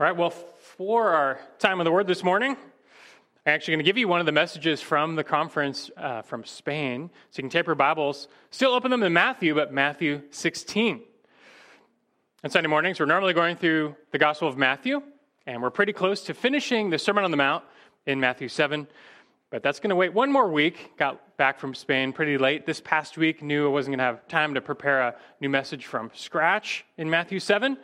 All right, well, for our time of the word this morning, I'm actually going to give you one of the messages from the conference uh, from Spain. So you can tape your Bibles, still open them to Matthew, but Matthew 16. On Sunday mornings, we're normally going through the Gospel of Matthew, and we're pretty close to finishing the Sermon on the Mount in Matthew 7. But that's going to wait one more week. Got back from Spain pretty late this past week. Knew I wasn't going to have time to prepare a new message from scratch in Matthew 7.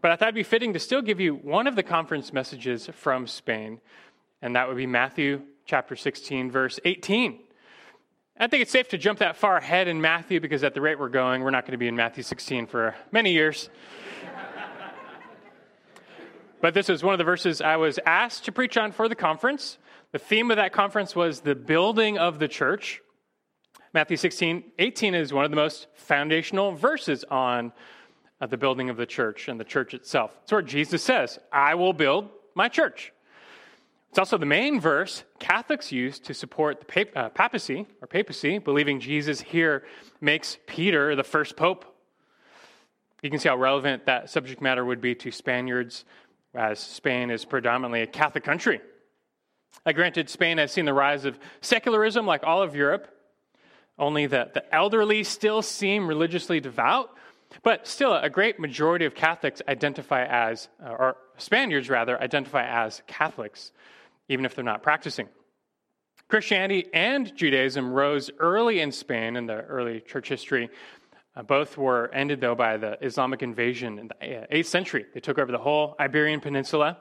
But I thought it'd be fitting to still give you one of the conference messages from Spain, and that would be Matthew chapter 16, verse 18. I think it's safe to jump that far ahead in Matthew because at the rate we're going, we're not going to be in Matthew 16 for many years. but this is one of the verses I was asked to preach on for the conference. The theme of that conference was the building of the church. Matthew 16, 18 is one of the most foundational verses on the building of the church and the church itself. It's where Jesus says, I will build my church. It's also the main verse Catholics use to support the pap- uh, papacy or papacy, believing Jesus here makes Peter the first pope. You can see how relevant that subject matter would be to Spaniards, as Spain is predominantly a Catholic country. I granted, Spain has seen the rise of secularism like all of Europe, only that the elderly still seem religiously devout, but still, a great majority of Catholics identify as, uh, or Spaniards rather, identify as Catholics, even if they're not practicing. Christianity and Judaism rose early in Spain in the early church history. Uh, both were ended, though, by the Islamic invasion in the 8th uh, century. They took over the whole Iberian Peninsula.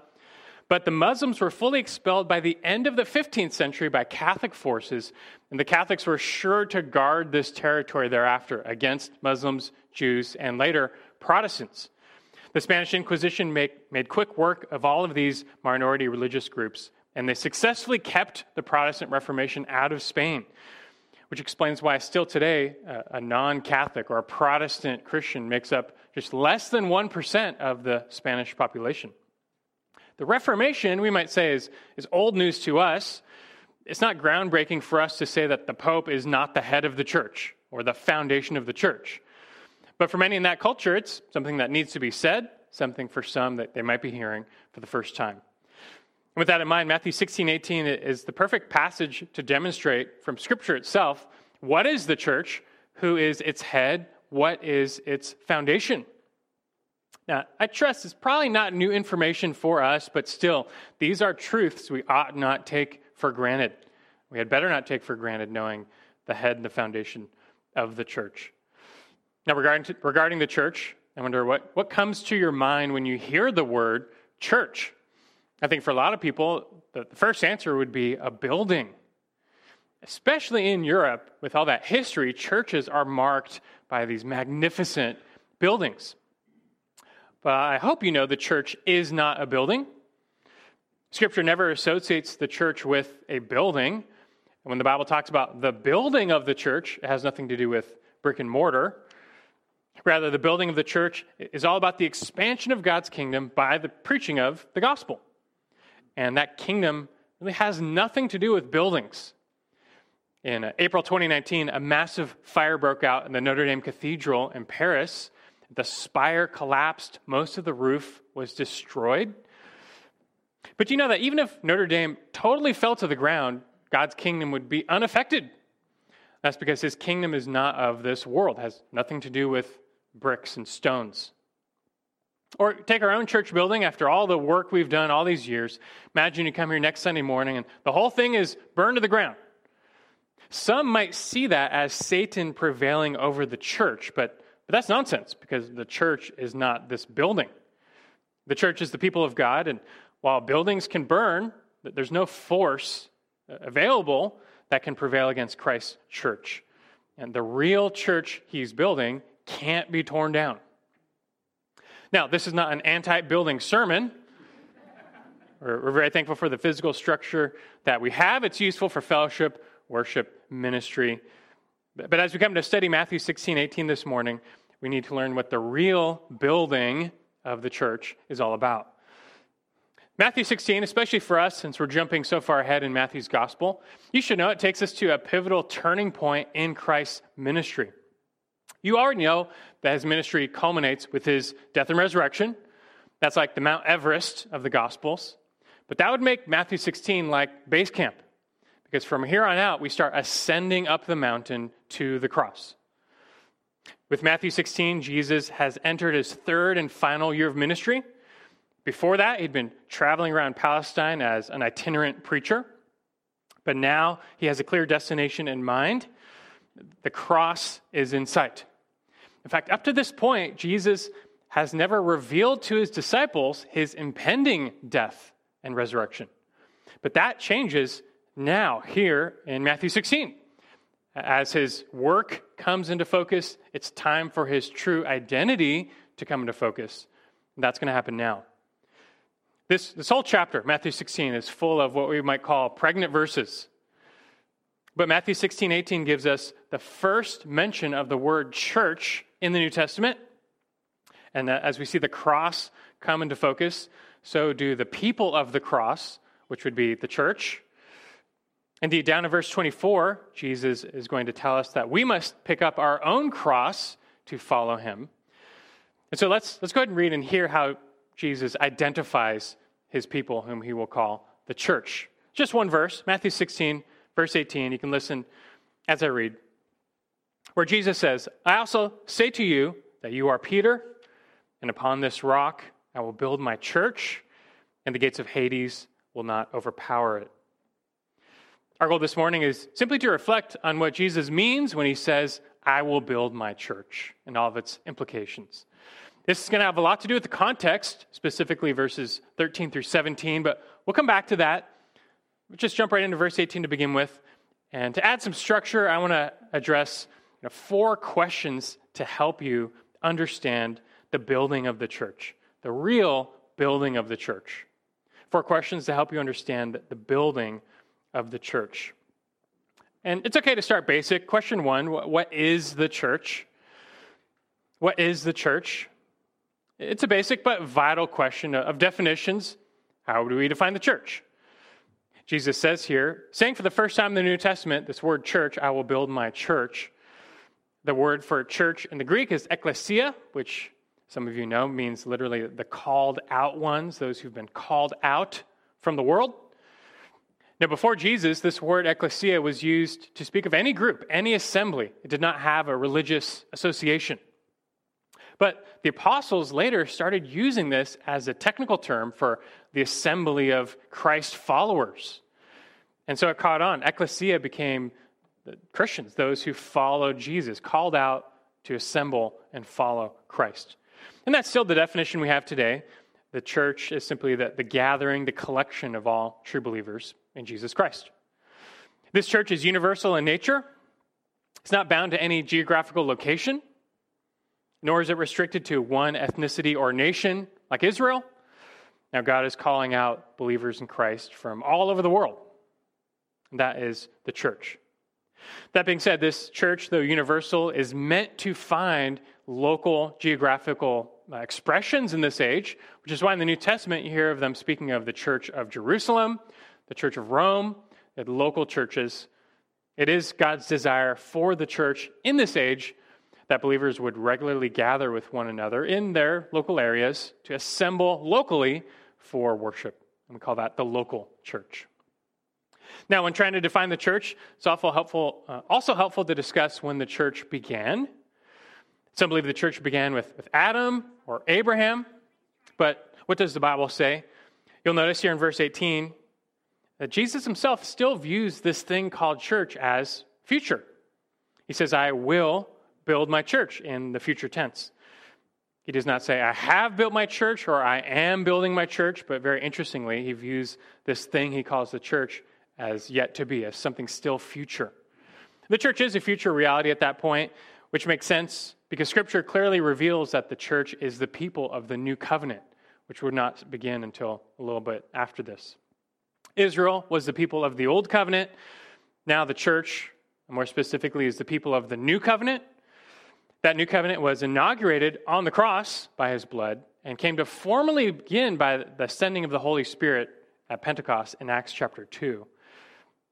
But the Muslims were fully expelled by the end of the 15th century by Catholic forces, and the Catholics were sure to guard this territory thereafter against Muslims, Jews, and later Protestants. The Spanish Inquisition make, made quick work of all of these minority religious groups, and they successfully kept the Protestant Reformation out of Spain, which explains why still today uh, a non Catholic or a Protestant Christian makes up just less than 1% of the Spanish population. The Reformation, we might say, is, is old news to us. It's not groundbreaking for us to say that the Pope is not the head of the church or the foundation of the church. But for many in that culture, it's something that needs to be said, something for some that they might be hearing for the first time. And with that in mind, Matthew 16, 18 is the perfect passage to demonstrate from Scripture itself what is the church, who is its head, what is its foundation. Now, I trust it's probably not new information for us, but still, these are truths we ought not take for granted. We had better not take for granted knowing the head and the foundation of the church. Now, regarding, to, regarding the church, I wonder what, what comes to your mind when you hear the word church? I think for a lot of people, the first answer would be a building. Especially in Europe, with all that history, churches are marked by these magnificent buildings. But I hope you know the church is not a building. Scripture never associates the church with a building. And when the Bible talks about the building of the church, it has nothing to do with brick and mortar. Rather, the building of the church is all about the expansion of God's kingdom by the preaching of the gospel. And that kingdom really has nothing to do with buildings. In April 2019, a massive fire broke out in the Notre Dame Cathedral in Paris the spire collapsed, most of the roof was destroyed. But you know that even if Notre Dame totally fell to the ground, God's kingdom would be unaffected. That's because his kingdom is not of this world, has nothing to do with bricks and stones. Or take our own church building after all the work we've done all these years. Imagine you come here next Sunday morning and the whole thing is burned to the ground. Some might see that as Satan prevailing over the church, but but that's nonsense because the church is not this building. The church is the people of God, and while buildings can burn, there's no force uh, available that can prevail against Christ's church. And the real church he's building can't be torn down. Now, this is not an anti building sermon. We're, very thankful for the physical structure that we have. It's useful for fellowship, worship, ministry, but as we come to study Matthew 16, 18 this morning, we need to learn what the real building of the church is all about. Matthew 16, especially for us, since we're jumping so far ahead in Matthew's gospel, you should know it takes us to a pivotal turning point in Christ's ministry. You already know that his ministry culminates with his death and resurrection, That's like the Mount Everest of the Gospels. But that would make Matthew 16 like base camp, because from here on out, we start ascending up the mountain to the cross. With Matthew 16, Jesus has entered his third and final year of ministry. Before that, he'd been traveling around Palestine as an itinerant preacher. But now he has a clear destination in mind. The cross is in sight. In fact, up to this point, Jesus has never revealed to his disciples his impending death and resurrection. But that changes now, here in Matthew 16. As his work comes into focus, it's time for his true identity to come into focus. And that's going to happen now. This, this whole chapter, Matthew 16, is full of what we might call pregnant verses. But Matthew 16, 18 gives us the first mention of the word church in the New Testament. And as we see the cross come into focus, so do the people of the cross, which would be the church. Indeed, down in verse 24, Jesus is going to tell us that we must pick up our own cross to follow him. And so let's, let's go ahead and read and hear how Jesus identifies his people, whom he will call the church. Just one verse, Matthew 16, verse 18. You can listen as I read, where Jesus says, I also say to you that you are Peter, and upon this rock I will build my church, and the gates of Hades will not overpower it. Our goal this morning is simply to reflect on what Jesus means when he says, I will build my church, and all of its implications. This is going to have a lot to do with the context, specifically verses 13 through 17, but we'll come back to that. We'll just jump right into verse 18 to begin with. And to add some structure, I want to address you know, four questions to help you understand the building of the church, the real building of the church. Four questions to help you understand the building of the church. And it's okay to start basic. Question one What is the church? What is the church? It's a basic but vital question of definitions. How do we define the church? Jesus says here, saying for the first time in the New Testament, this word church, I will build my church. The word for church in the Greek is ekklesia, which some of you know means literally the called out ones, those who've been called out from the world. Now, before Jesus, this word ecclesia was used to speak of any group, any assembly. It did not have a religious association. But the apostles later started using this as a technical term for the assembly of Christ followers. And so it caught on. Ecclesia became Christians, those who followed Jesus, called out to assemble and follow Christ. And that's still the definition we have today. The church is simply the, the gathering, the collection of all true believers in Jesus Christ. This church is universal in nature. It's not bound to any geographical location nor is it restricted to one ethnicity or nation like Israel. Now, God is calling out believers in Christ from all over the world. And That is the church. That being said, this church, though universal, is meant to find local geographical uh, expressions in this age, which is why in the New Testament you hear of them speaking of the church of Jerusalem, the church of Rome, the local churches. It is God's desire for the church in this age that believers would regularly gather with one another in their local areas to assemble locally for worship. And we call that the local church. Now, when trying to define the church, it's also helpful, uh, also helpful to discuss when the church began. Some believe the church began with, with Adam or Abraham, but what does the Bible say? You'll notice here in verse 18 that Jesus himself still views this thing called church as future. He says, I will build my church in the future tense. He does not say, I have built my church or I am building my church, but very interestingly, he views this thing he calls the church as yet to be, as something still future. The church is a future reality at that point, which makes sense because Scripture clearly reveals that the church is the people of the new covenant, which would not begin until a little bit after this. Israel was the people of the old covenant. Now, the church, more specifically, is the people of the new covenant, that new covenant was inaugurated on the cross by his blood and came to formally begin by the sending of the Holy Spirit at Pentecost in Acts chapter 2.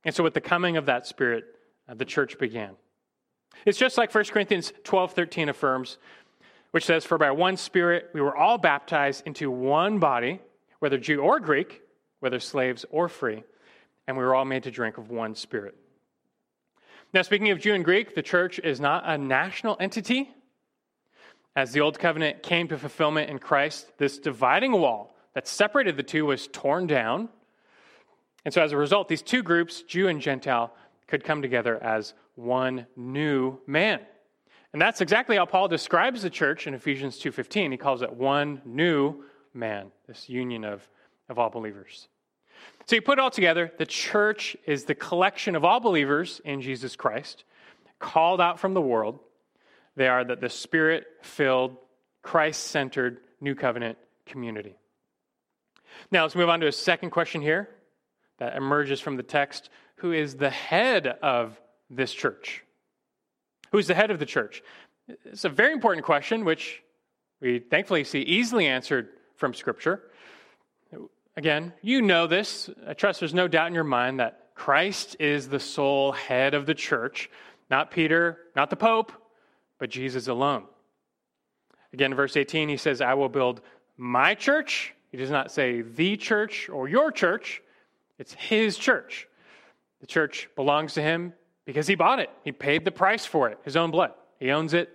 And so, with the coming of that Spirit, uh, the church began. It's just like 1 Corinthians 12 13 affirms which says, For by one Spirit we were all baptized into one body, whether Jew or Greek, whether slaves or free, and we were all made to drink of one Spirit. Now, speaking of Jew and Greek, the church is not a national entity. As the Old Covenant came to fulfillment in Christ, this dividing wall that separated the two was torn down. And so, as a result, these two groups, Jew and Gentile, could come together as one new man. And that's exactly how Paul describes the church in Ephesians 2:15. He calls it one new man, this union of, of all believers. So you put it all together, the church is the collection of all believers in Jesus Christ, called out from the world. They are that the spirit-filled, Christ-centered new covenant community. Now let's move on to a second question here that emerges from the text. Who is the head of this church? Who's the head of the church? It's a very important question, which we thankfully see easily answered from Scripture. Again, you know this. I trust there's no doubt in your mind that Christ is the sole head of the church, not Peter, not the Pope, but Jesus alone. Again, verse 18, he says, I will build my church. He does not say the church or your church, it's his church. The church belongs to him because he bought it. He paid the price for it, his own blood. He owns it.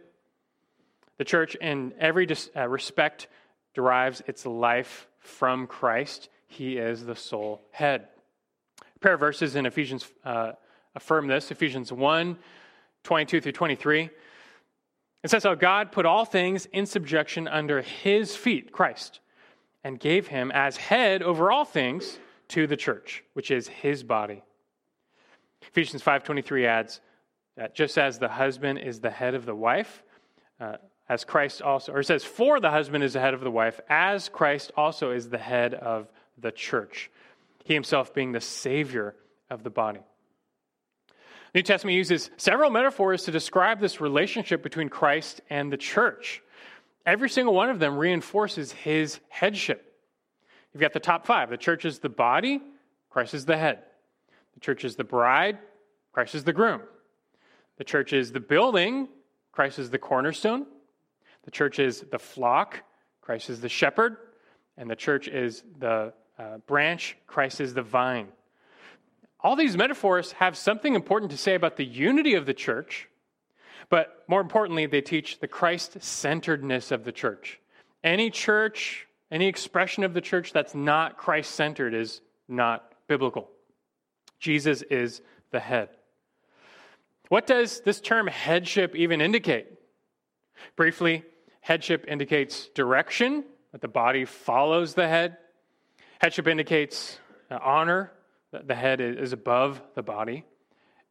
The church, in every uh, respect, derives its life from Christ. He is the sole head. A pair of verses in Ephesians uh, affirm this Ephesians 1 22 through 23. It says how God put all things in subjection under his feet, Christ, and gave him as head over all things to the church, which is his body Ephesians 5:23 adds that just as the husband is the head of the wife, uh, as Christ also, or it says, for the husband is the head of the wife, as Christ also is the head of the church, he himself being the Savior of the body. The New Testament uses several metaphors to describe this relationship between Christ and the church. Every single one of them reinforces his headship. You've got the top five the church is the body, Christ is the head. The church is the bride, Christ is the groom. The church is the building, Christ is the cornerstone. The church is the flock, Christ is the shepherd. And the church is the uh, branch, Christ is the vine. All these metaphors have something important to say about the unity of the church, but more importantly, they teach the Christ centeredness of the church. Any church, any expression of the church that's not Christ centered is not biblical. Jesus is the head. What does this term headship even indicate? Briefly, headship indicates direction, that the body follows the head. Headship indicates uh, honor, that the head is above the body.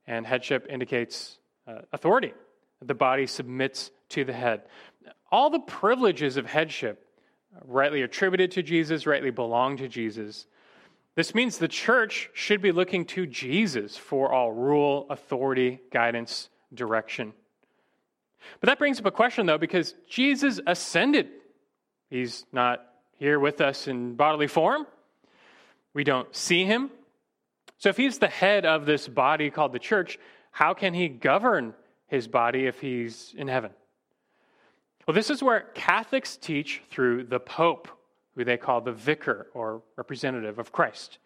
And headship indicates uh, authority, that the body submits to the head. All the privileges of headship, uh, rightly attributed to Jesus, rightly belong to Jesus, this means the church should be looking to Jesus for all rule, authority, guidance, direction. But that brings up a question, though, because Jesus ascended. He's not here with us in bodily form. We don't see him. So, if he's the head of this body called the church, how can he govern his body if he's in heaven? Well, this is where Catholics teach through the Pope who they call the vicar or representative of Christ.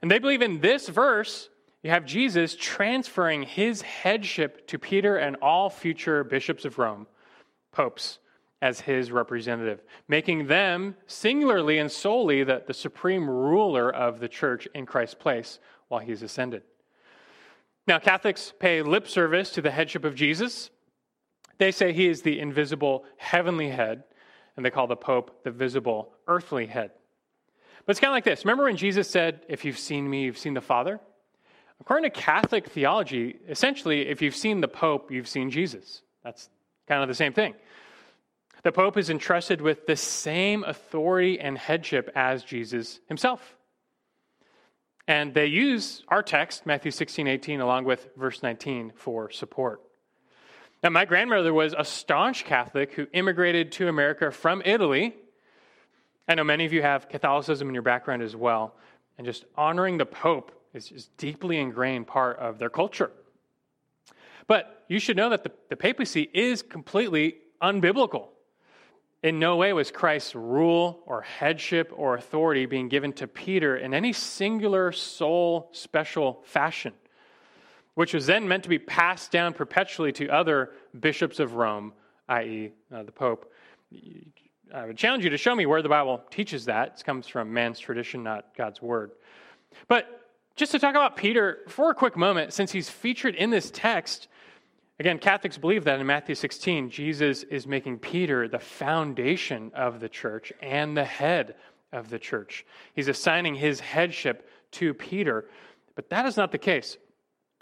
And they believe in this verse, you have Jesus transferring his headship to Peter and all future bishops of Rome, popes, as his representative, making them singularly and solely the, the supreme ruler of the church in Christ's place while he's ascended. Now, Catholics pay lip service to the headship of Jesus. They say he is the invisible heavenly head and they call the Pope the visible earthly head. But it's kind of like this. Remember when Jesus said, If you've seen me, you've seen the Father? According to Catholic theology, essentially, if you've seen the Pope, you've seen Jesus. That's kind of the same thing. The Pope is entrusted with the same authority and headship as Jesus himself. And they use our text, Matthew 16, 18, along with verse 19, for support. Now, my grandmother was a staunch Catholic who immigrated to America from Italy. I know many of you have Catholicism in your background as well. And just honoring the Pope is just deeply ingrained part of their culture. But you should know that the, the papacy is completely unbiblical. in no way was Christ's rule or headship or authority being given to Peter in any singular, sole, special fashion, which was then meant to be passed down perpetually to other bishops of Rome, i.e., uh, the Pope. I would challenge you to show me where the Bible teaches that. It comes from man's tradition, not God's word. But just to talk about Peter for a quick moment, since he's featured in this text, Again, Catholics believe that in Matthew 16, Jesus is making Peter the foundation of the church and the head of the church. He's assigning his headship to Peter, but that is not the case.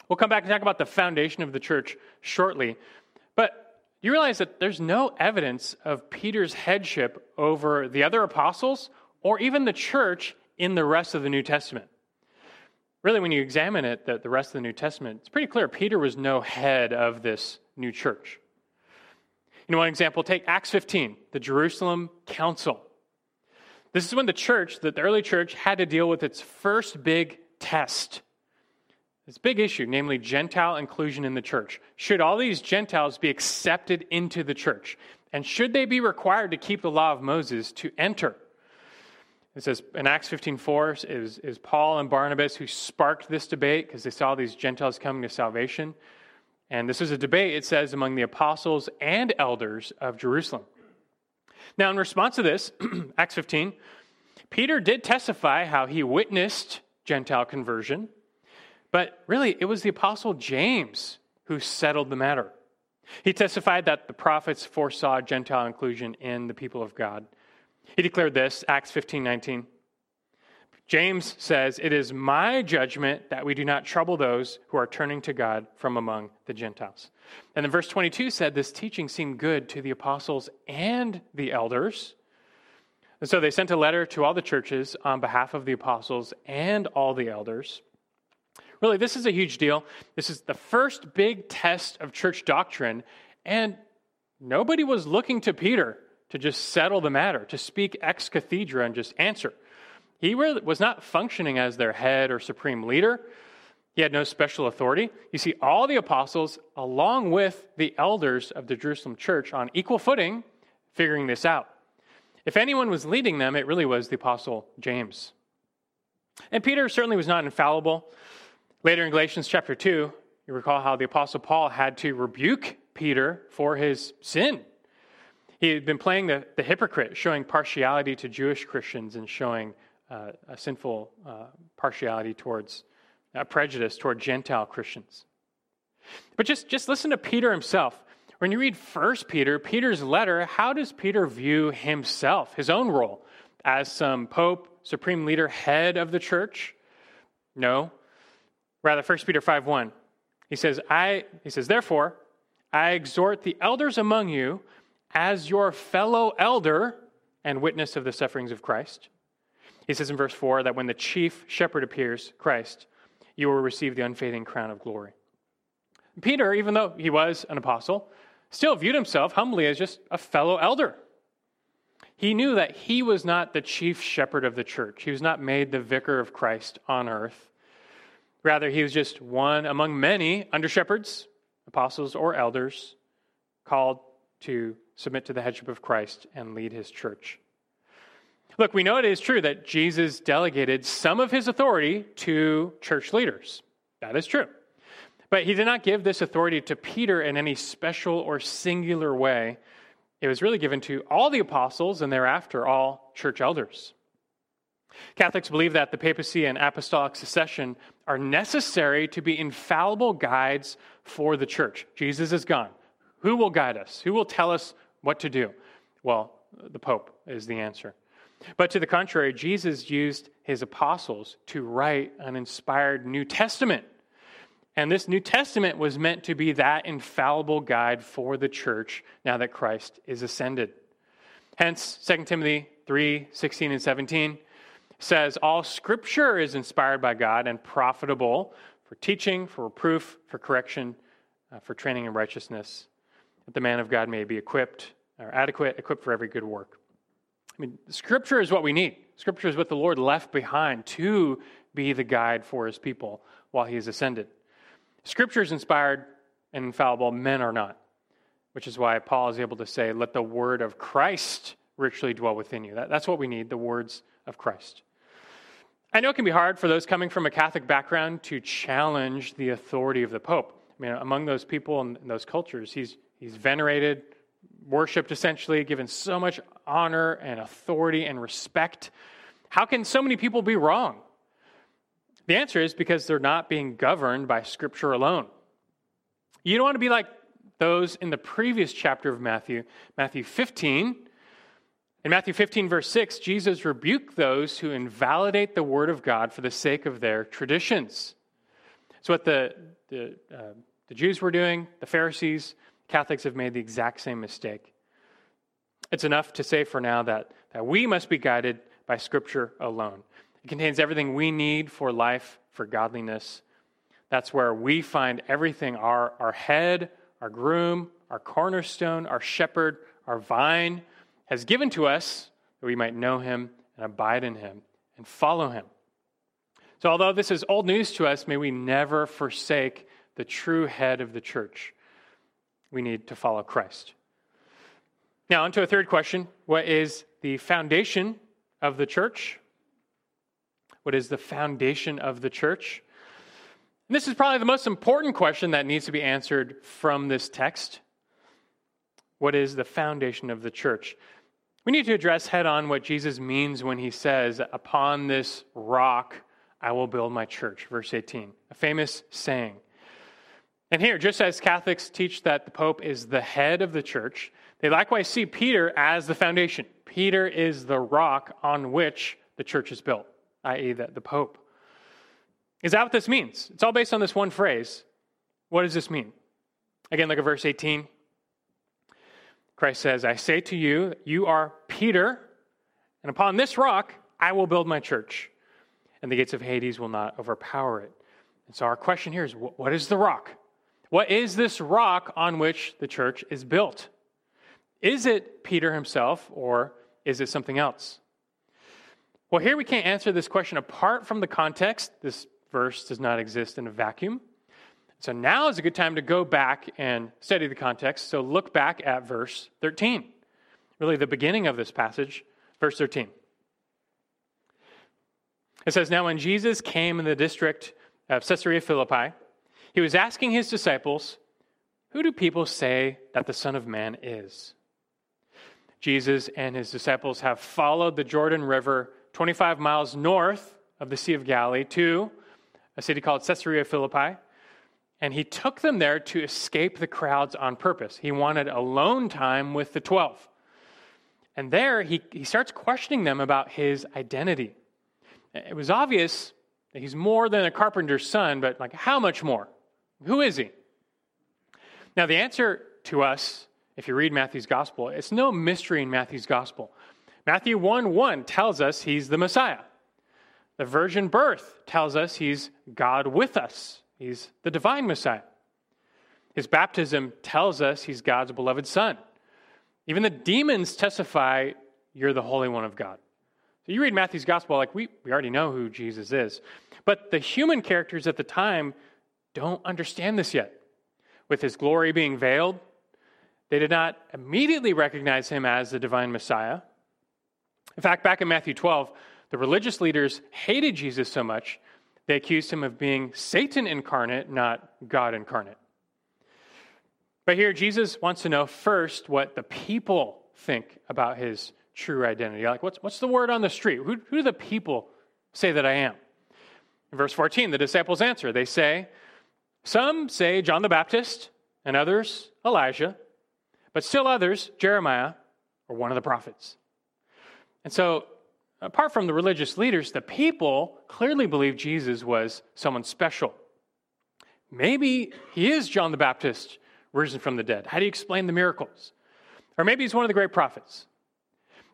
We'll come back and talk about the foundation of the church shortly. But you realize that there's no evidence of Peter's headship over the other apostles or even the church in the rest of the New Testament really, when you examine it, the, the rest of the New Testament, it's pretty clear Peter was no head of this new church. Know, one example, take Acts 15, the Jerusalem Council. This is when the church, the early church, had to deal with its first big test. This big issue, namely Gentile inclusion in the church. Should all these Gentiles be accepted into the church? And should they be required to keep the law of Moses to enter? It says in Acts 15:4 is, is Paul and Barnabas who sparked this debate because they saw these Gentiles coming to salvation. And this was a debate, it says, among the apostles and elders of Jerusalem. Now, in response to this, Acts 15, Peter did testify how he witnessed Gentile conversion, but really it was the apostle James who settled the matter. He testified that the prophets foresaw Gentile inclusion in the people of God. He declared this, Acts 15 19. James says, It is my judgment that we do not trouble those who are turning to God from among the Gentiles. And then verse 22 said, This teaching seemed good to the apostles and the elders. And so they sent a letter to all the churches on behalf of the apostles and all the elders. Really, this is a huge deal. This is the first big test of church doctrine, and nobody was looking to Peter to just settle the matter, to speak ex cathedra and just answer. He was not functioning as their head or supreme leader. He had no special authority. You see, all the apostles, along with the elders of the Jerusalem church, on equal footing, figuring this out. If anyone was leading them, it really was the apostle James. And Peter certainly was not infallible. Later in Galatians chapter 2, you recall how the apostle Paul had to rebuke Peter for his sin. He had been playing the, the hypocrite, showing partiality to Jewish Christians and showing uh, a sinful uh, partiality towards uh, prejudice toward Gentile Christians. But just, just listen to Peter himself. When you read First Peter, Peter's letter, how does Peter view himself, his own role, as some pope, supreme leader, head of the church? No. Rather, 1 Peter 5 1. He says, I, he says, therefore, I exhort the elders among you as your fellow elder and witness of the sufferings of Christ. He says in verse 4 that when the chief shepherd appears, Christ, you will receive the unfading crown of glory. Peter, even though he was an apostle, still viewed himself humbly as just a fellow elder. He knew that he was not the chief shepherd of the church. He was not made the vicar of Christ on earth. Rather, he was just one among many under shepherds, apostles, or elders called to submit to the headship of Christ and lead his church. Look, we know it is true that Jesus delegated some of his authority to church leaders. That is true. But he did not give this authority to Peter in any special or singular way. It was really given to all the apostles and thereafter all church elders. Catholics believe that the papacy and apostolic succession are necessary to be infallible guides for the church. Jesus is gone. Who will guide us? Who will tell us what to do? Well, the Pope is the answer. But to the contrary, Jesus used his apostles to write an inspired New Testament. And this New Testament was meant to be that infallible guide for the church now that Christ is ascended. Hence, 2 Timothy 3 16 and 17 says, All scripture is inspired by God and profitable for teaching, for reproof, for correction, uh, for training in righteousness, that the man of God may be equipped or adequate, equipped for every good work. I mean, Scripture is what we need. Scripture is what the Lord left behind to be the guide for his people while he is ascended. Scripture is inspired and infallible, men are not. which is why Paul is able to say, Let the word of Christ richly dwell within you. That, that's what we need the words of Christ. I know it can be hard for those coming from a Catholic background to challenge the authority of the Pope. I mean, among those people and those cultures, he's, he's venerated, worshiped essentially, given so much honor and authority and respect. How can so many people be wrong? The answer is because they're not being governed by Scripture alone. You don't want to be like those in the previous chapter of Matthew, Matthew 15. In Matthew 15, verse 6, Jesus rebuked those who invalidate the word of God for the sake of their traditions. So, what the, the, uh, the Jews were doing, the Pharisees, Catholics have made the exact same mistake. It's enough to say for now that, that we must be guided by Scripture alone. It contains everything we need for life, for godliness. That's where we find everything our, our head, our groom, our cornerstone, our shepherd, our vine has given to us that we might know him and abide in him and follow him. So, although this is old news to us, may we never forsake the true head of the church. We need to follow Christ. Now, on to a third question What is the foundation of the church? What is the foundation of the church? And this is probably the most important question that needs to be answered from this text. What is the foundation of the church? We need to address head on what Jesus means when he says, Upon this rock I will build my church, verse 18, a famous saying. And here, just as Catholics teach that the Pope is the head of the church, they likewise see Peter as the foundation. Peter is the rock on which the church is built i.e., the, the Pope. Is that what this means? It's all based on this one phrase. What does this mean? Again, look at verse 18. Christ says, I say to you, you are Peter, and upon this rock I will build my church, and the gates of Hades will not overpower it. And so our question here is what is the rock? What is this rock on which the church is built? Is it Peter himself, or is it something else? Well, here we can't answer this question apart from the context. This verse does not exist in a vacuum. So now is a good time to go back and study the context. So look back at verse 13, really the beginning of this passage, verse 13. It says, Now when Jesus came in the district of Caesarea Philippi, he was asking his disciples, Who do people say that the Son of Man is? Jesus and his disciples have followed the Jordan River 25 miles north of the Sea of Galilee to a city called Caesarea Philippi. And he took them there to escape the crowds on purpose. He wanted alone time with the 12. And there he, he starts questioning them about his identity. It was obvious that he's more than a carpenter's son, but like how much more? Who is he? Now, the answer to us, if you read Matthew's gospel, it's no mystery in Matthew's gospel. Matthew 1 1 tells us he's the Messiah. The virgin birth tells us he's God with us, he's the divine Messiah. His baptism tells us he's God's beloved Son. Even the demons testify you're the Holy One of God. So you read Matthew's gospel, like we, we already know who Jesus is. But the human characters at the time don't understand this yet. With his glory being veiled, they did not immediately recognize him as the divine Messiah. In fact, back in Matthew 12, the religious leaders hated Jesus so much, they accused him of being Satan incarnate, not God incarnate. But here, Jesus wants to know first what the people think about his true identity. Like, what's, what's the word on the street? Who, who do the people say that I am? In verse 14, the disciples answer. They say, Some say John the Baptist, and others Elijah, but still others Jeremiah or one of the prophets. And so, apart from the religious leaders, the people clearly believed Jesus was someone special. Maybe he is John the Baptist risen from the dead. How do you explain the miracles? Or maybe he's one of the great prophets.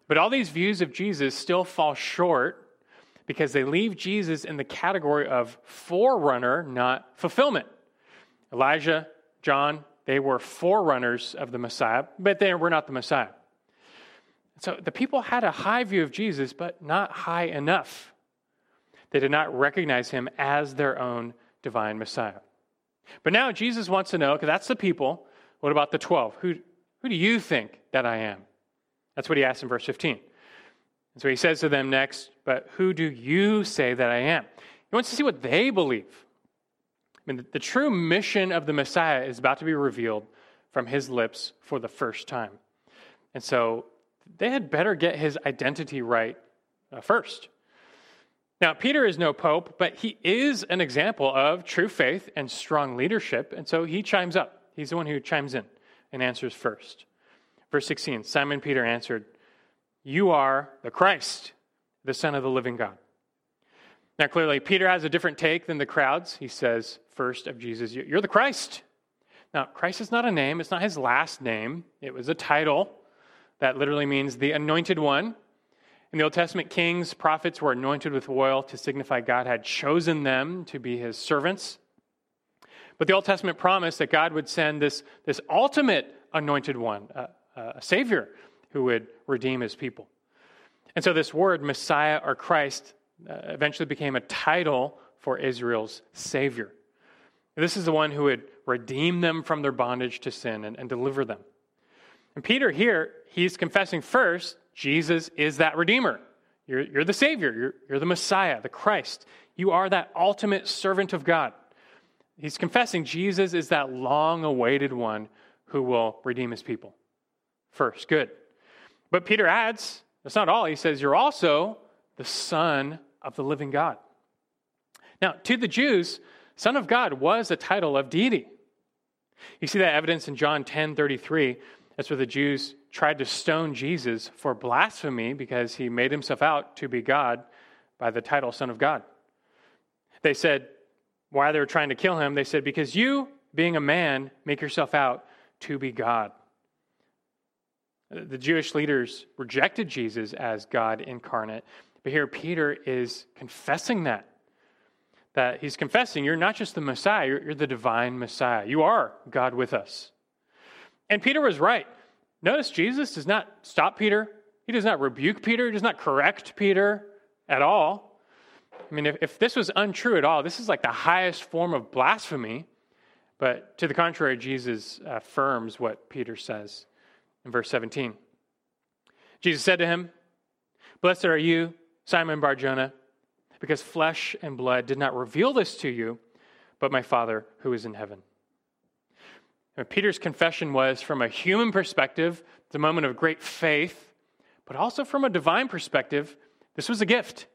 But all these views of Jesus still fall short because they leave Jesus in the category of forerunner, not fulfillment. Elijah, John, they were forerunners of the Messiah, but they were not the Messiah. So the people had a high view of Jesus, but not high enough. They did not recognize him as their own divine Messiah. But now Jesus wants to know, because that's the people, what about the 12? Who, Who do you think that I am? That's what he asks in verse 15. And so he says to them next, But who do you say that I am? He wants to see what they believe. I mean, the, the true mission of the Messiah is about to be revealed from his lips for the first time. And so they had better get his identity right uh, first. Now, Peter is no pope, but he is an example of true faith and strong leadership. And so he chimes up. He's the one who chimes in and answers first. Verse 16 Simon Peter answered, You are the Christ, the Son of the living God. Now, clearly, Peter has a different take than the crowds. He says, first of Jesus, You're the Christ. Now, Christ is not a name, it's not his last name, it was a title that literally means the anointed one. In the Old Testament, kings, prophets were anointed with oil to signify God had chosen them to be his servants. But the Old Testament promised that God would send this, this ultimate anointed one, uh, a Savior who would redeem his people. And so this word, Messiah or Christ, Uh, eventually became a title for Israel's Savior. This is the one who would redeem them from their bondage to sin and, and deliver them. And Peter here, he's confessing first, Jesus is that Redeemer. You're, you're the Savior, you're, you're the Messiah, the Christ. You are that ultimate servant of God. He's confessing Jesus is that long awaited one who will redeem his people. First, good. But Peter adds, that's not all. He says, You're also the Son of the living God. Now, to the Jews, Son of God was a title of deity. You see that evidence in John 10 33. That's where the Jews tried to stone Jesus for blasphemy because he made himself out to be God by the title Son of God. They said, why they were trying to kill him, they said, because you, being a man, make yourself out to be God. The Jewish leaders rejected Jesus as God incarnate, but here Peter is confessing that. That he's confessing, you're not just the Messiah, you're, you're the divine Messiah. You are God with us. And Peter was right. Notice Jesus does not stop Peter, he does not rebuke Peter, he does not correct Peter at all. I mean, if, if this was untrue at all, this is like the highest form of blasphemy. But to the contrary, Jesus affirms what Peter says in verse 17. Jesus said to him, Blessed are you, Simon Barjona, because flesh and blood did not reveal this to you, but my Father who is in heaven. Peter's confession was from a human perspective, the moment of great faith, but also from a divine perspective, this was a gift.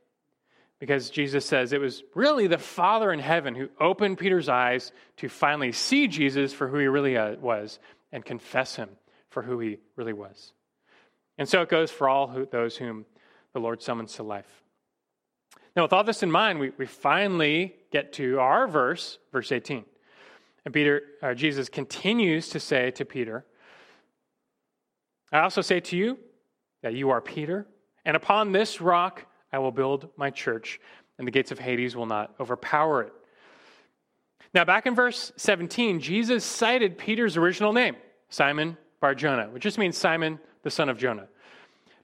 Because Jesus says it was really the Father in heaven who opened Peter's eyes to finally see Jesus for who he really uh, was and confess him for who he really was. And so it goes for all who, those whom the Lord summons to life. Now, with all this in mind, we, we finally get to our verse, verse 18. And Peter, uh, Jesus continues to say to Peter, I also say to you that you are Peter, and upon this rock I will build my church, and the gates of Hades will not overpower it. Now, back in verse 17, Jesus cited Peter's original name, Simon Bar Jonah, which just means Simon, the son of Jonah.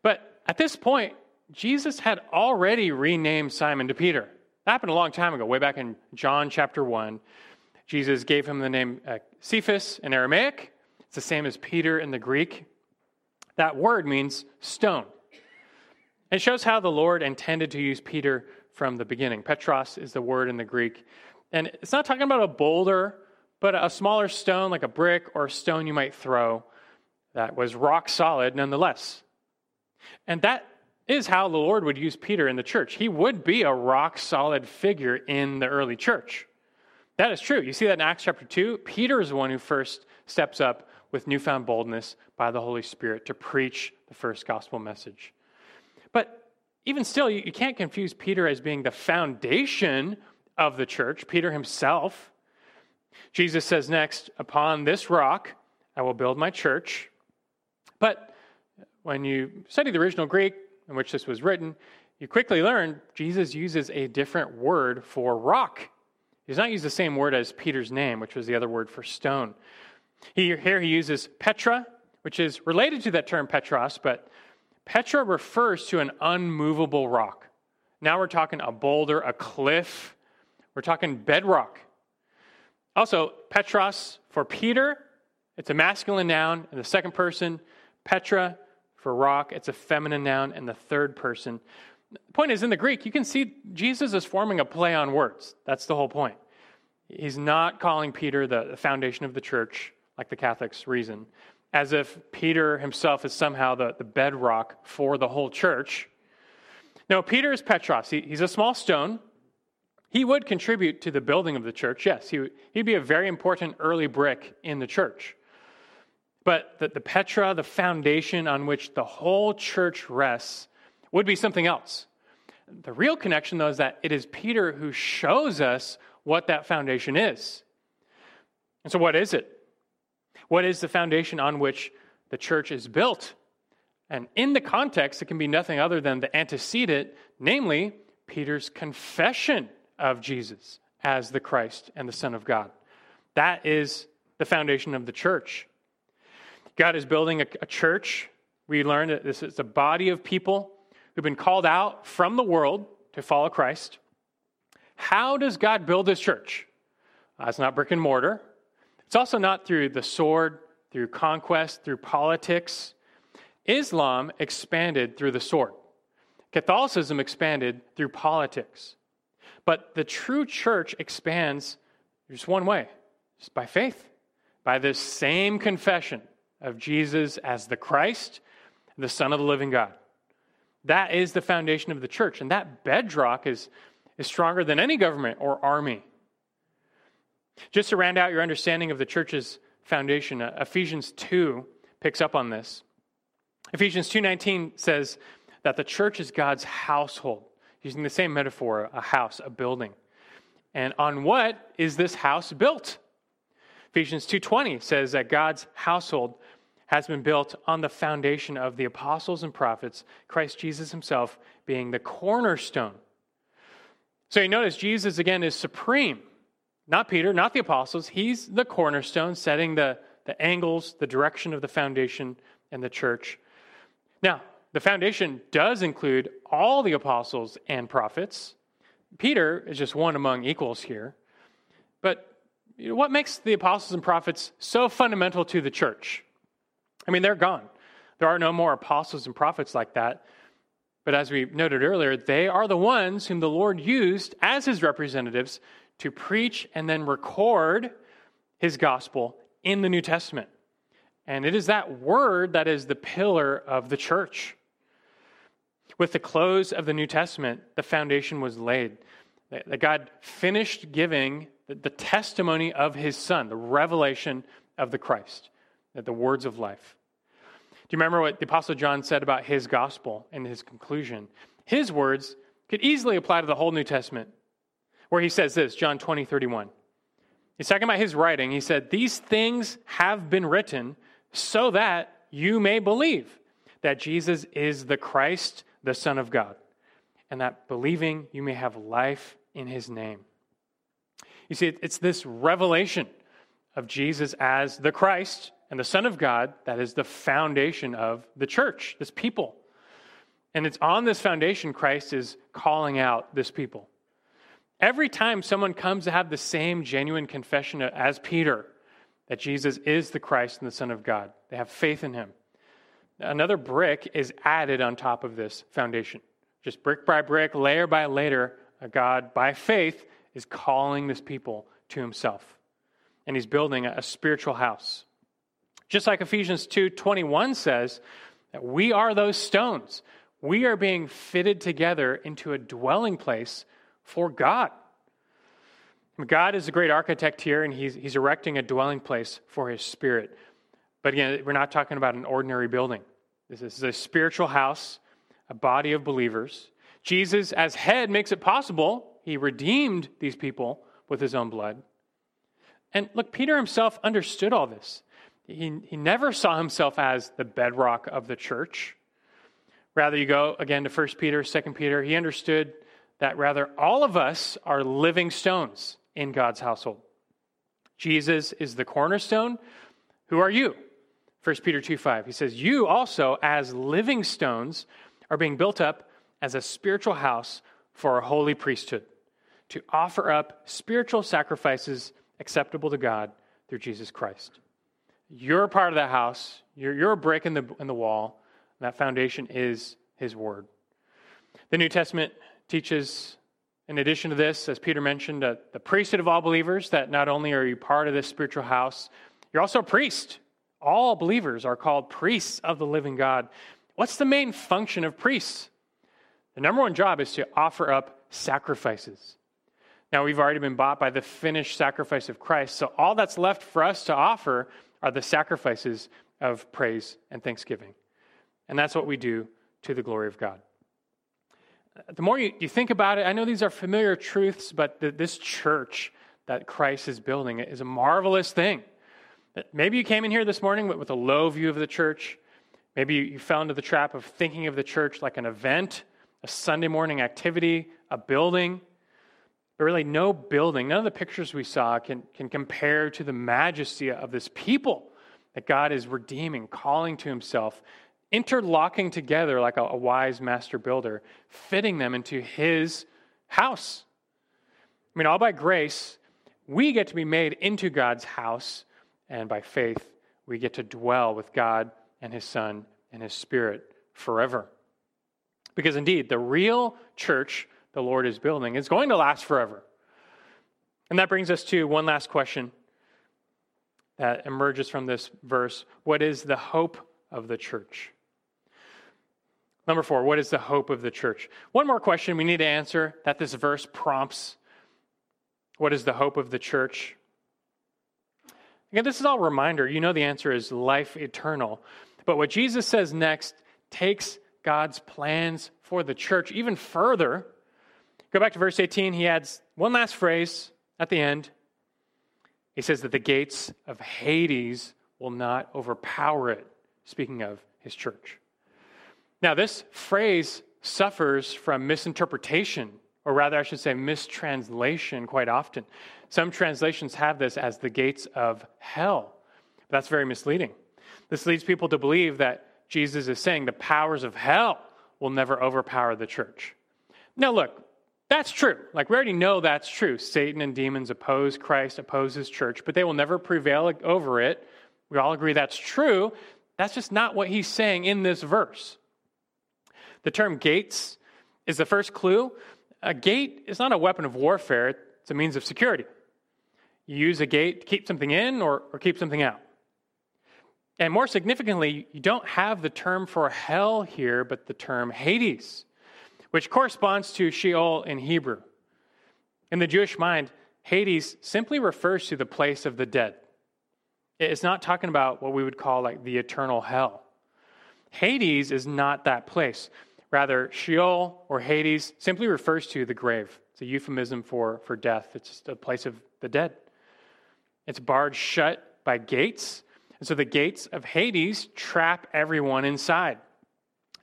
But at this point, Jesus had already renamed Simon to Peter. That happened a long time ago, way back in John chapter 1. Jesus gave him the name uh, Cephas in Aramaic. It's the same as Peter in the Greek. That word means stone. It shows how the Lord intended to use Peter from the beginning. Petros is the word in the Greek. And it's not talking about a boulder, but a smaller stone like a brick or a stone you might throw that was rock solid nonetheless. And that is how the Lord would use Peter in the church. He would be a rock solid figure in the early church. That is true. You see that in Acts chapter 2? Peter is the one who first steps up with newfound boldness by the Holy Spirit to preach the first gospel message. But even still, you, can't confuse Peter as being the foundation of the church, Peter himself. Jesus says next, Upon this rock I will build my church. But when you study the original Greek in which this was written, you quickly learn Jesus uses a different word for rock he does not use the same word as Peter's name, which was the other word for stone. He, here he uses Petra, which is related to that term Petros, but Petra refers to an unmovable rock. Now we're talking a boulder, a cliff. We're talking bedrock. Also, Petros for Peter It's a masculine noun in the second person. Petra for rock, it's a feminine noun in the third person. The point is, in the Greek, you can see Jesus is forming a play on words. That's the whole point. He's not calling Peter the foundation of the church, like the Catholics reason, as if Peter himself is somehow the, the bedrock for the whole church. No, Peter is Petros. He, he's a small stone. He would contribute to the building of the church, yes. He would, he'd be a very important early brick in the church. But the, the Petra, the foundation on which the whole church rests, would be something else. The real connection, though, is that it is Peter who shows us what that foundation is. And so, what is it? What is the foundation on which the church is built? And in the context, it can be nothing other than the antecedent, namely Peter's confession of Jesus as the Christ and the Son of God. That is the foundation of the church. God is building a, a church. We learn that this is a body of people who've been called out from the world to follow Christ. How does God build his church? Uh, it's not brick and mortar. It's also not through the sword, through conquest, through politics. Islam expanded through the sword. Catholicism expanded through politics. But the true church expands just one way, just by faith, by this same confession of Jesus as the Christ, the Son of the living God. That is the foundation of the church. And that bedrock is, is stronger than any government or army. Just to round out your understanding of the church's foundation, uh, Ephesians 2 picks up on this. Ephesians 2:19 says that the church is God's household, using the same metaphor, a house, a building. And on what is this house built? Ephesians 2:20 says that God's household has been built on the foundation of the apostles and prophets, Christ Jesus himself being the cornerstone. So you notice Jesus again is supreme. Not Peter, not the apostles. He's the cornerstone, setting the, the angles, the direction of the foundation and the church. Now, the foundation does include all the apostles and prophets. Peter is just one among equals here. But what makes the apostles and prophets so fundamental to the church? I mean, they're gone. There are no more apostles and prophets like that. But as we noted earlier, they are the ones whom the Lord used as his representatives to preach and then record his gospel in the New Testament. And it is that word that is the pillar of the church. With the close of the New Testament, the foundation was laid. That God finished giving the testimony of his Son, the revelation of the Christ the words of life. Do you remember what the Apostle John said about his gospel and his conclusion? His words could easily apply to the whole New Testament, where he says this, John 20, 31. He's talking about his writing. He said, These things have been written so that you may believe that Jesus is the Christ, the Son of God, and that believing you may have life in his name. You see, it's this revelation of Jesus as the Christ, and the Son of God that is the foundation of the church, this people. And it's on this foundation Christ is calling out this people. Every time someone comes to have the same genuine confession as Peter, that Jesus is the Christ and the Son of God, they have faith in him. Another brick is added on top of this foundation. Just brick by brick, layer by layer, God, by faith, is calling this people to himself. And he's building a spiritual house. Just like Ephesians 2:21 says, that we are those stones. We are being fitted together into a dwelling place for God. God is a great architect here, and he's, he's erecting a dwelling place for his spirit. But again, we're not talking about an ordinary building. This is a spiritual house, a body of believers. Jesus, as head, makes it possible. He redeemed these people with his own blood. And look, Peter himself understood all this. He, he never saw himself as the bedrock of the church. Rather, you go again to 1 Peter, 2 Peter, he understood that rather all of us are living stones in God's household. Jesus is the cornerstone. Who are you? 1 Peter 2 5. He says, You also, as living stones, are being built up as a spiritual house for a holy priesthood, to offer up spiritual sacrifices acceptable to God through Jesus Christ. You're part of that house. You're, you're a brick in the, in the wall. That foundation is His Word. The New Testament teaches, in addition to this, as Peter mentioned, uh, the priesthood of all believers, that not only are you part of this spiritual house, you're also a priest. All believers are called priests of the living God. What's the main function of priests? The number one job is to offer up sacrifices. Now, we've already been bought by the finished sacrifice of Christ, so all that's left for us to offer are the sacrifices of praise and thanksgiving. And that's what we do to the glory of God. Uh, the more you, you think about it, I know these are familiar truths, but the, this church that Christ is building is a marvelous thing. Maybe you came in here this morning with a low view of the church. Maybe you fell into the trap of thinking of the church like an event, a Sunday morning activity, a building. But really, no building, none of the pictures we saw can, can compare to the majesty of this people that God is redeeming, calling to himself, interlocking together like a, a wise master builder, fitting them into his house. I mean, all by grace, we get to be made into God's house, and by faith, we get to dwell with God and his Son and his Spirit forever. Because indeed, the real church the Lord is building is going to last forever. And that brings us to one last question that emerges from this verse What is the hope of the church? Number four, what is the hope of the church? One more question we need to answer that this verse prompts. What is the hope of the church? Again, this is all reminder. You know the answer is life eternal. But what Jesus says next takes God's plans for the church even further Go back to verse 18. He adds one last phrase at the end. He says that the gates of Hades will not overpower it, speaking of his church. Now, this phrase suffers from misinterpretation, or rather, I should say, mistranslation quite often. Some translations have this as the gates of hell. That's very misleading. This leads people to believe that Jesus is saying the powers of hell will never overpower the church. Now, look, that's true. Like, we already know that's true. Satan and demons oppose Christ, oppose his church, but they will never prevail over it. We all agree that's true. That's just not what he's saying in this verse. The term gates is the first clue. A gate is not a weapon of warfare, it's a means of security. You use a gate to keep something in or, or keep something out. And more significantly, you don't have the term for hell here, but the term Hades which corresponds to Sheol in Hebrew. In the Jewish mind, Hades simply refers to the place of the dead. It's not talking about what we would call like the eternal hell. Hades is not that place. Rather, Sheol or Hades simply refers to the grave. It's a euphemism for, for death. It's a place of the dead. It's barred shut by gates. And so the gates of Hades trap everyone inside.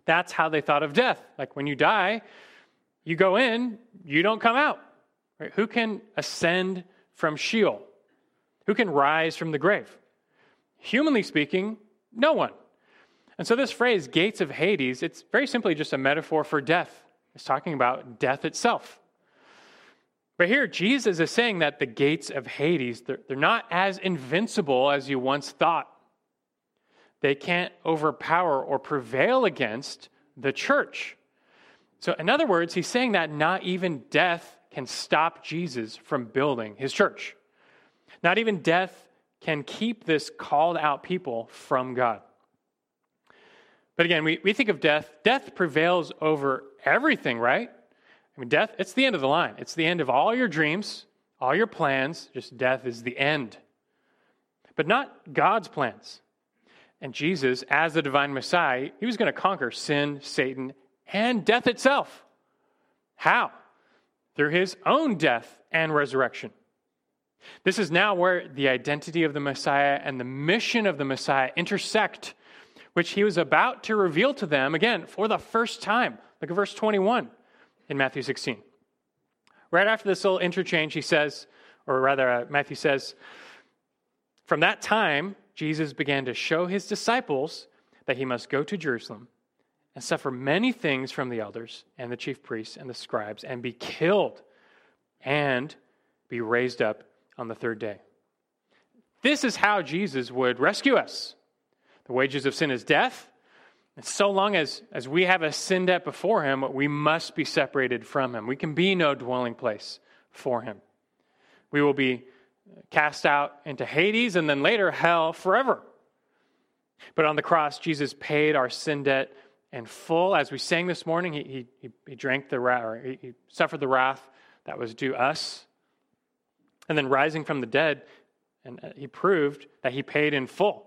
That's how they thought of death. Like when you die, you go in, you don't come out. Right? Who can ascend from Sheol? Who can rise from the grave? Humanly speaking, no one. And so this phrase, gates of Hades, it's very simply just a metaphor for death. It's talking about death itself. But here, Jesus is saying that the gates of Hades, they're, they're not as invincible as you once thought they can't overpower or prevail against the church. So, in other words, he's saying that not even death can stop Jesus from building his church. Not even death can keep this called out people from God. But again, we, we think of death, death prevails over everything, right? I mean, death, it's the end of the line. It's the end of all your dreams, all your plans, just death is the end. But not God's plans. And Jesus, as the divine Messiah, he was going to conquer sin, Satan, and death itself. How? Through his own death and resurrection. This is now where the identity of the Messiah and the mission of the Messiah intersect, which he was about to reveal to them again for the first time. Look at verse 21 in Matthew 16. Right after this little interchange, he says, or rather, uh, Matthew says, From that time, Jesus began to show his disciples that he must go to Jerusalem and suffer many things from the elders and the chief priests and the scribes and be killed and be raised up on the third day. This is how Jesus would rescue us. The wages of sin is death. And so long as, as we have a sin debt before him, we must be separated from him. We can be no dwelling place for him. We will be cast out into Hades and then later hell forever. But on the cross, Jesus paid our sin debt in full. As we sang this morning, he, he, he drank the wrath, or he, he suffered the wrath that was due us. And then rising from the dead, and uh, he proved that he paid in full.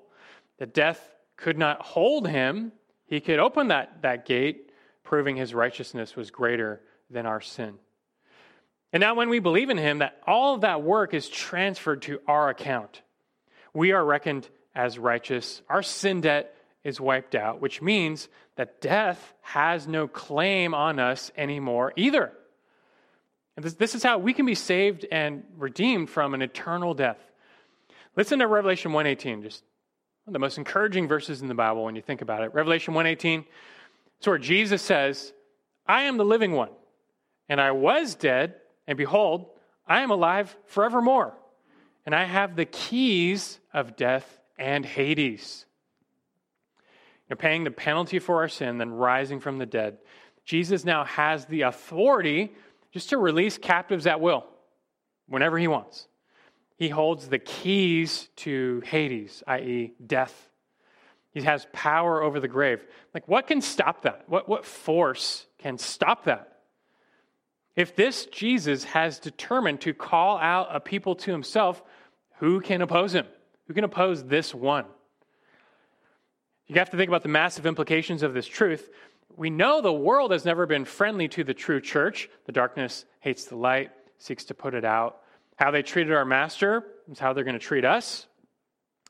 That death could not hold him. He could open that, that gate, proving his righteousness was greater than our sin. And now, when we believe in him, that all of that work is transferred to our account. We are reckoned as righteous. Our sin debt is wiped out, which means that death has no claim on us anymore either. And this, this is how we can be saved and redeemed from an eternal death. Listen to Revelation 118, just one of the most encouraging verses in the Bible when you think about it. Revelation 118, it's where Jesus says, I am the living one, and I was dead, and behold, I am alive forevermore, and I have the keys of death and Hades. You paying the penalty for our sin, then rising from the dead. Jesus now has the authority just to release captives at will whenever he wants. He holds the keys to Hades, i.e., death. He has power over the grave. Like, what can stop that? What, what force can stop that? If this Jesus has determined to call out a people to himself, who can oppose him? Who can oppose this one? You have to think about the massive implications of this truth. We know the world has never been friendly to the true church. The darkness hates the light, seeks to put it out. How they treated our master is how they're going to treat us.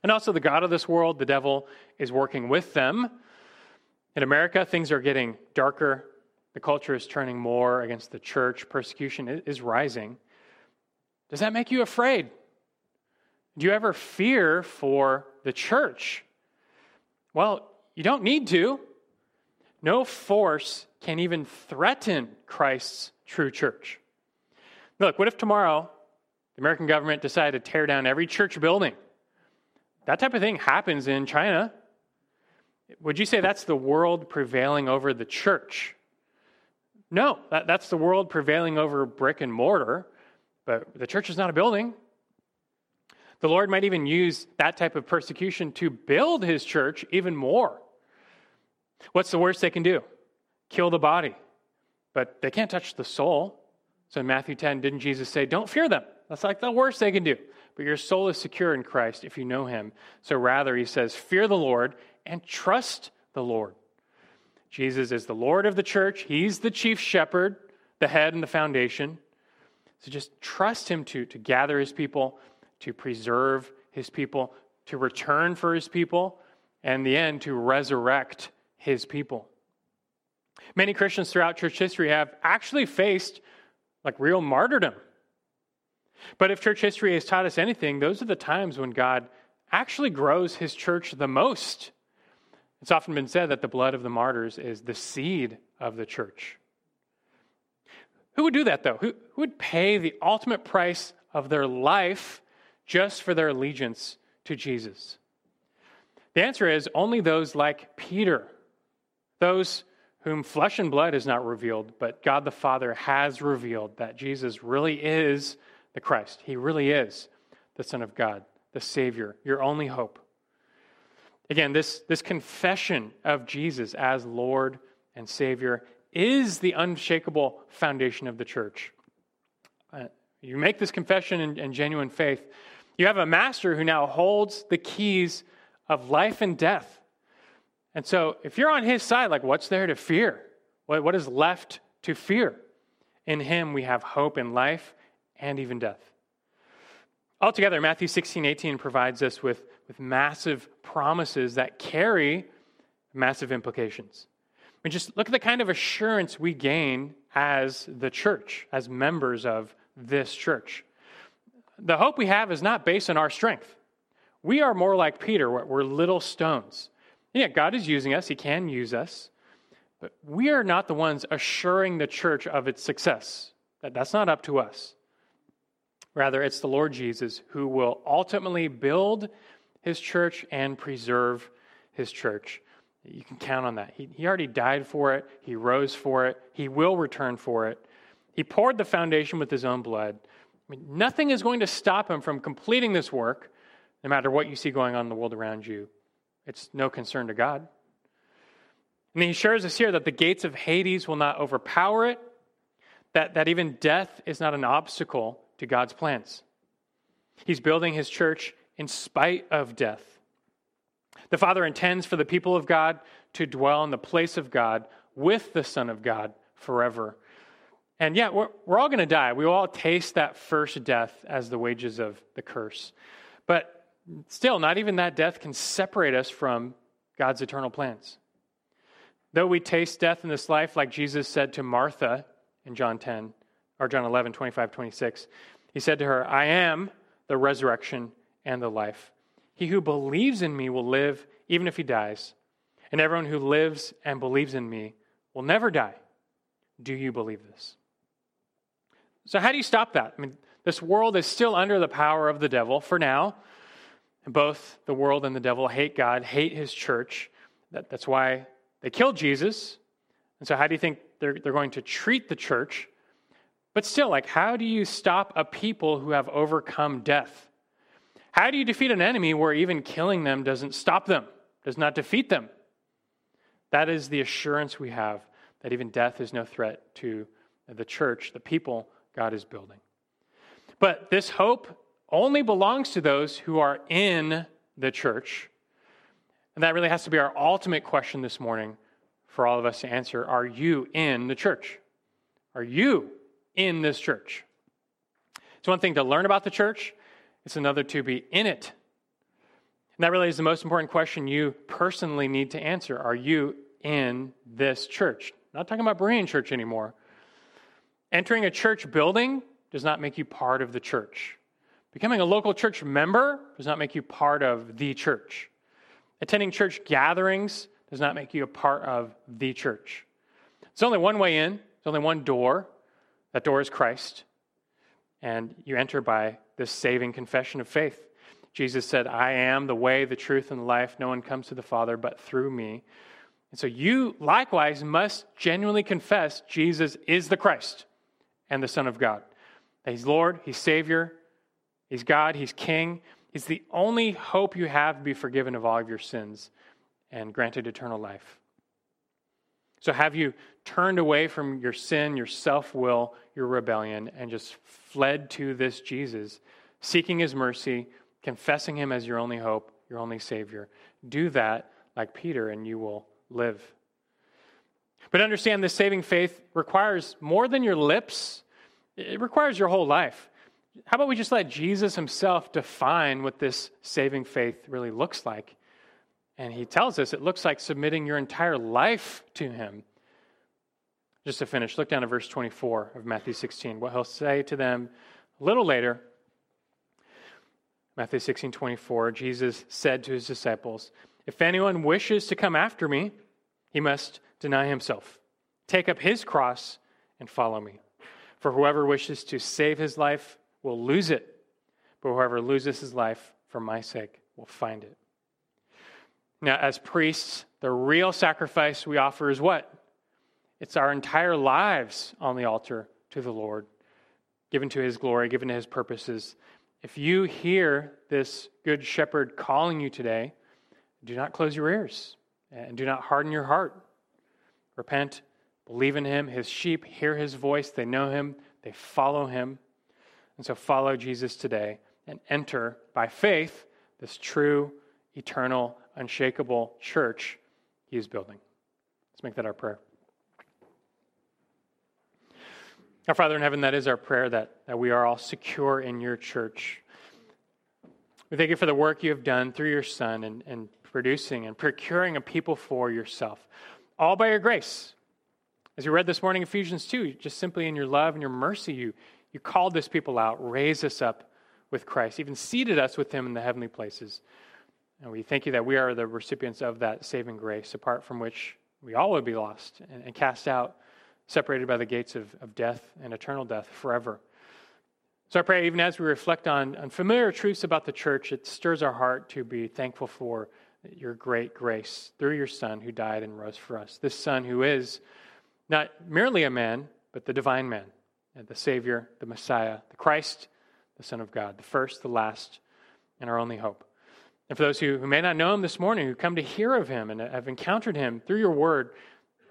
And also, the God of this world, the devil, is working with them. In America, things are getting darker. The culture is turning more against the church. Persecution is rising. Does that make you afraid? Do you ever fear for the church? Well, you don't need to. No force can even threaten Christ's true church. Look, what if tomorrow the American government decided to tear down every church building? That type of thing happens in China. Would you say that's the world prevailing over the church? No, that, that's the world prevailing over brick and mortar, but the church is not a building. The Lord might even use that type of persecution to build his church even more. What's the worst they can do? Kill the body. But they can't touch the soul. So in Matthew 10, didn't Jesus say, Don't fear them? That's like the worst they can do. But your soul is secure in Christ if you know him. So rather, he says, Fear the Lord and trust the Lord. Jesus is the Lord of the church, he's the chief shepherd, the head and the foundation. So just trust him to, to gather his people to preserve his people, to return for his people, and in the end, to resurrect his people. Many Christians throughout church history have actually faced like real martyrdom. But if church history has taught us anything, those are the times when God actually grows his church the most. It's often been said that the blood of the martyrs is the seed of the church. Who would do that, though? Who, who would pay the ultimate price of their life just for their allegiance to Jesus? The answer is only those like Peter, those whom flesh and blood has not revealed, but God the Father has revealed that Jesus really is the Christ. He really is the Son of God, the Savior, your only hope. Again, this, this confession of Jesus as Lord and Savior is the unshakable foundation of the church. Uh, you make this confession in, in genuine faith, you have a master who now holds the keys of life and death. And so, if you're on his side, like, what's there to fear? What, what is left to fear? In him, we have hope in life and even death. Altogether, Matthew 16, 18 provides us with, with massive promises that carry massive implications. I mean, just look at the kind of assurance we gain as the church, as members of this church the hope we have is not based on our strength. We are more like Peter, we're little stones. Yeah, God is using us, He can use us, but we are not the ones assuring the church of its success. That, that's not up to us. Rather, it's the Lord Jesus who will ultimately build his church and preserve his church. You can count on that. He, he already died for it, he rose for it, he will return for it. He poured the foundation with his own blood. I mean, nothing is going to stop him from completing this work, no matter what you see going on in the world around you. It's no concern to God. And he assures us here that the gates of Hades will not overpower it, that, that even death is not an obstacle to God's plans. He's building his church in spite of death. The Father intends for the people of God to dwell in the place of God with the Son of God forever. And yeah, we're, we're all going to die. We will all taste that first death as the wages of the curse. But still, not even that death can separate us from God's eternal plans. Though we taste death in this life, like Jesus said to Martha in John 10, or John 11, 25, 26, he said to her, I am the resurrection and the life. He who believes in me will live even if he dies, and everyone who lives and believes in me will never die. Do you believe this? So, how do you stop that? I mean, this world is still under the power of the devil for now. Both the world and the devil hate God, hate his church. That, that's why they killed Jesus. And so, how do you think they're, they're going to treat the church? But still, like, how do you stop a people who have overcome death? How do you defeat an enemy where even killing them doesn't stop them, does not defeat them? That is the assurance we have that even death is no threat to the church, the people God is building. But this hope only belongs to those who are in the church. And that really has to be our ultimate question this morning for all of us to answer. Are you in the church? Are you in this church? It's one thing to learn about the church, it's another to be in it. And that really is the most important question you personally need to answer. Are you in this church? Not talking about Berean church anymore. Entering a church building does not make you part of the church. Becoming a local church member does not make you part of the church. Attending church gatherings does not make you a part of the church. There's only one way in, there's only one door. That door is Christ. And you enter by this saving confession of faith. Jesus said, I am the way, the truth, and the life. No one comes to the Father but through me. And so you likewise must genuinely confess Jesus is the Christ and the Son of God. He's Lord, He's Savior, He's God, He's King. He's the only hope you have to be forgiven of all of your sins and granted eternal life. So, have you turned away from your sin, your self will, your rebellion, and just fled to this Jesus, seeking his mercy, confessing him as your only hope, your only Savior? Do that like Peter, and you will live. But understand this saving faith requires more than your lips, it requires your whole life. How about we just let Jesus himself define what this saving faith really looks like? And he tells us it looks like submitting your entire life to him. Just to finish, look down at verse 24 of Matthew 16. What he'll say to them a little later, Matthew 16, 24, Jesus said to his disciples, If anyone wishes to come after me, he must deny himself, take up his cross, and follow me. For whoever wishes to save his life will lose it, but whoever loses his life for my sake will find it. Now, as priests, the real sacrifice we offer is what? It's our entire lives on the altar to the Lord, given to his glory, given to his purposes. If you hear this good shepherd calling you today, do not close your ears and do not harden your heart. Repent, believe in him. His sheep hear his voice, they know him, they follow him. And so follow Jesus today and enter by faith this true, eternal, unshakable church he is building. Let's make that our prayer. Our Father in heaven, that is our prayer that, that we are all secure in your church. We thank you for the work you have done through your Son and, and producing and procuring a people for yourself, all by your grace. As you read this morning, Ephesians 2, just simply in your love and your mercy, you, you called this people out, raised us up with Christ, even seated us with him in the heavenly places. And we thank you that we are the recipients of that saving grace, apart from which we all would be lost and, and cast out, separated by the gates of, of death and eternal death forever. So I pray, even as we reflect on, on familiar truths about the church, it stirs our heart to be thankful for your great grace through your Son who died and rose for us. This Son who is not merely a man, but the divine man, and the Savior, the Messiah, the Christ, the Son of God, the first, the last, and our only hope. And for those who, who may not know him this morning, who come to hear of him and have encountered him through your word,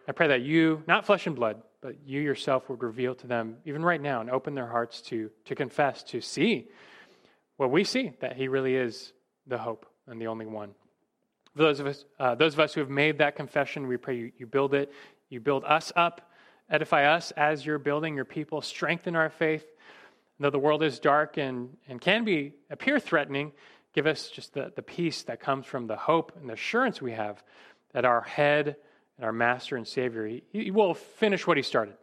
I pray that you, not flesh and blood, but you yourself would reveal to them, even right now, and open their hearts to, to confess, to see what we see, that he really is the hope and the only one. For those of us, uh, those of us who have made that confession, we pray you, you build it, you build us up, edify us as you're building your people, strengthen our faith. Though the world is dark and, and can be appear threatening, give us just the, the peace that comes from the hope and the assurance we have that our head and our master and savior, he, he will finish what he started.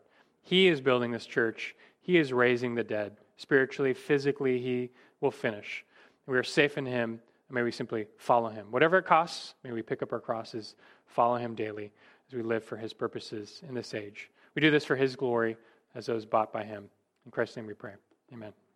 He is building this church. He is raising the dead. Spiritually, physically, he will finish. We are safe in him may we simply follow him. Whatever it costs, may we pick up our crosses, follow him daily as we live for his purposes in this age. We do this for his glory as those bought by him. In Christ's name we pray. Amen.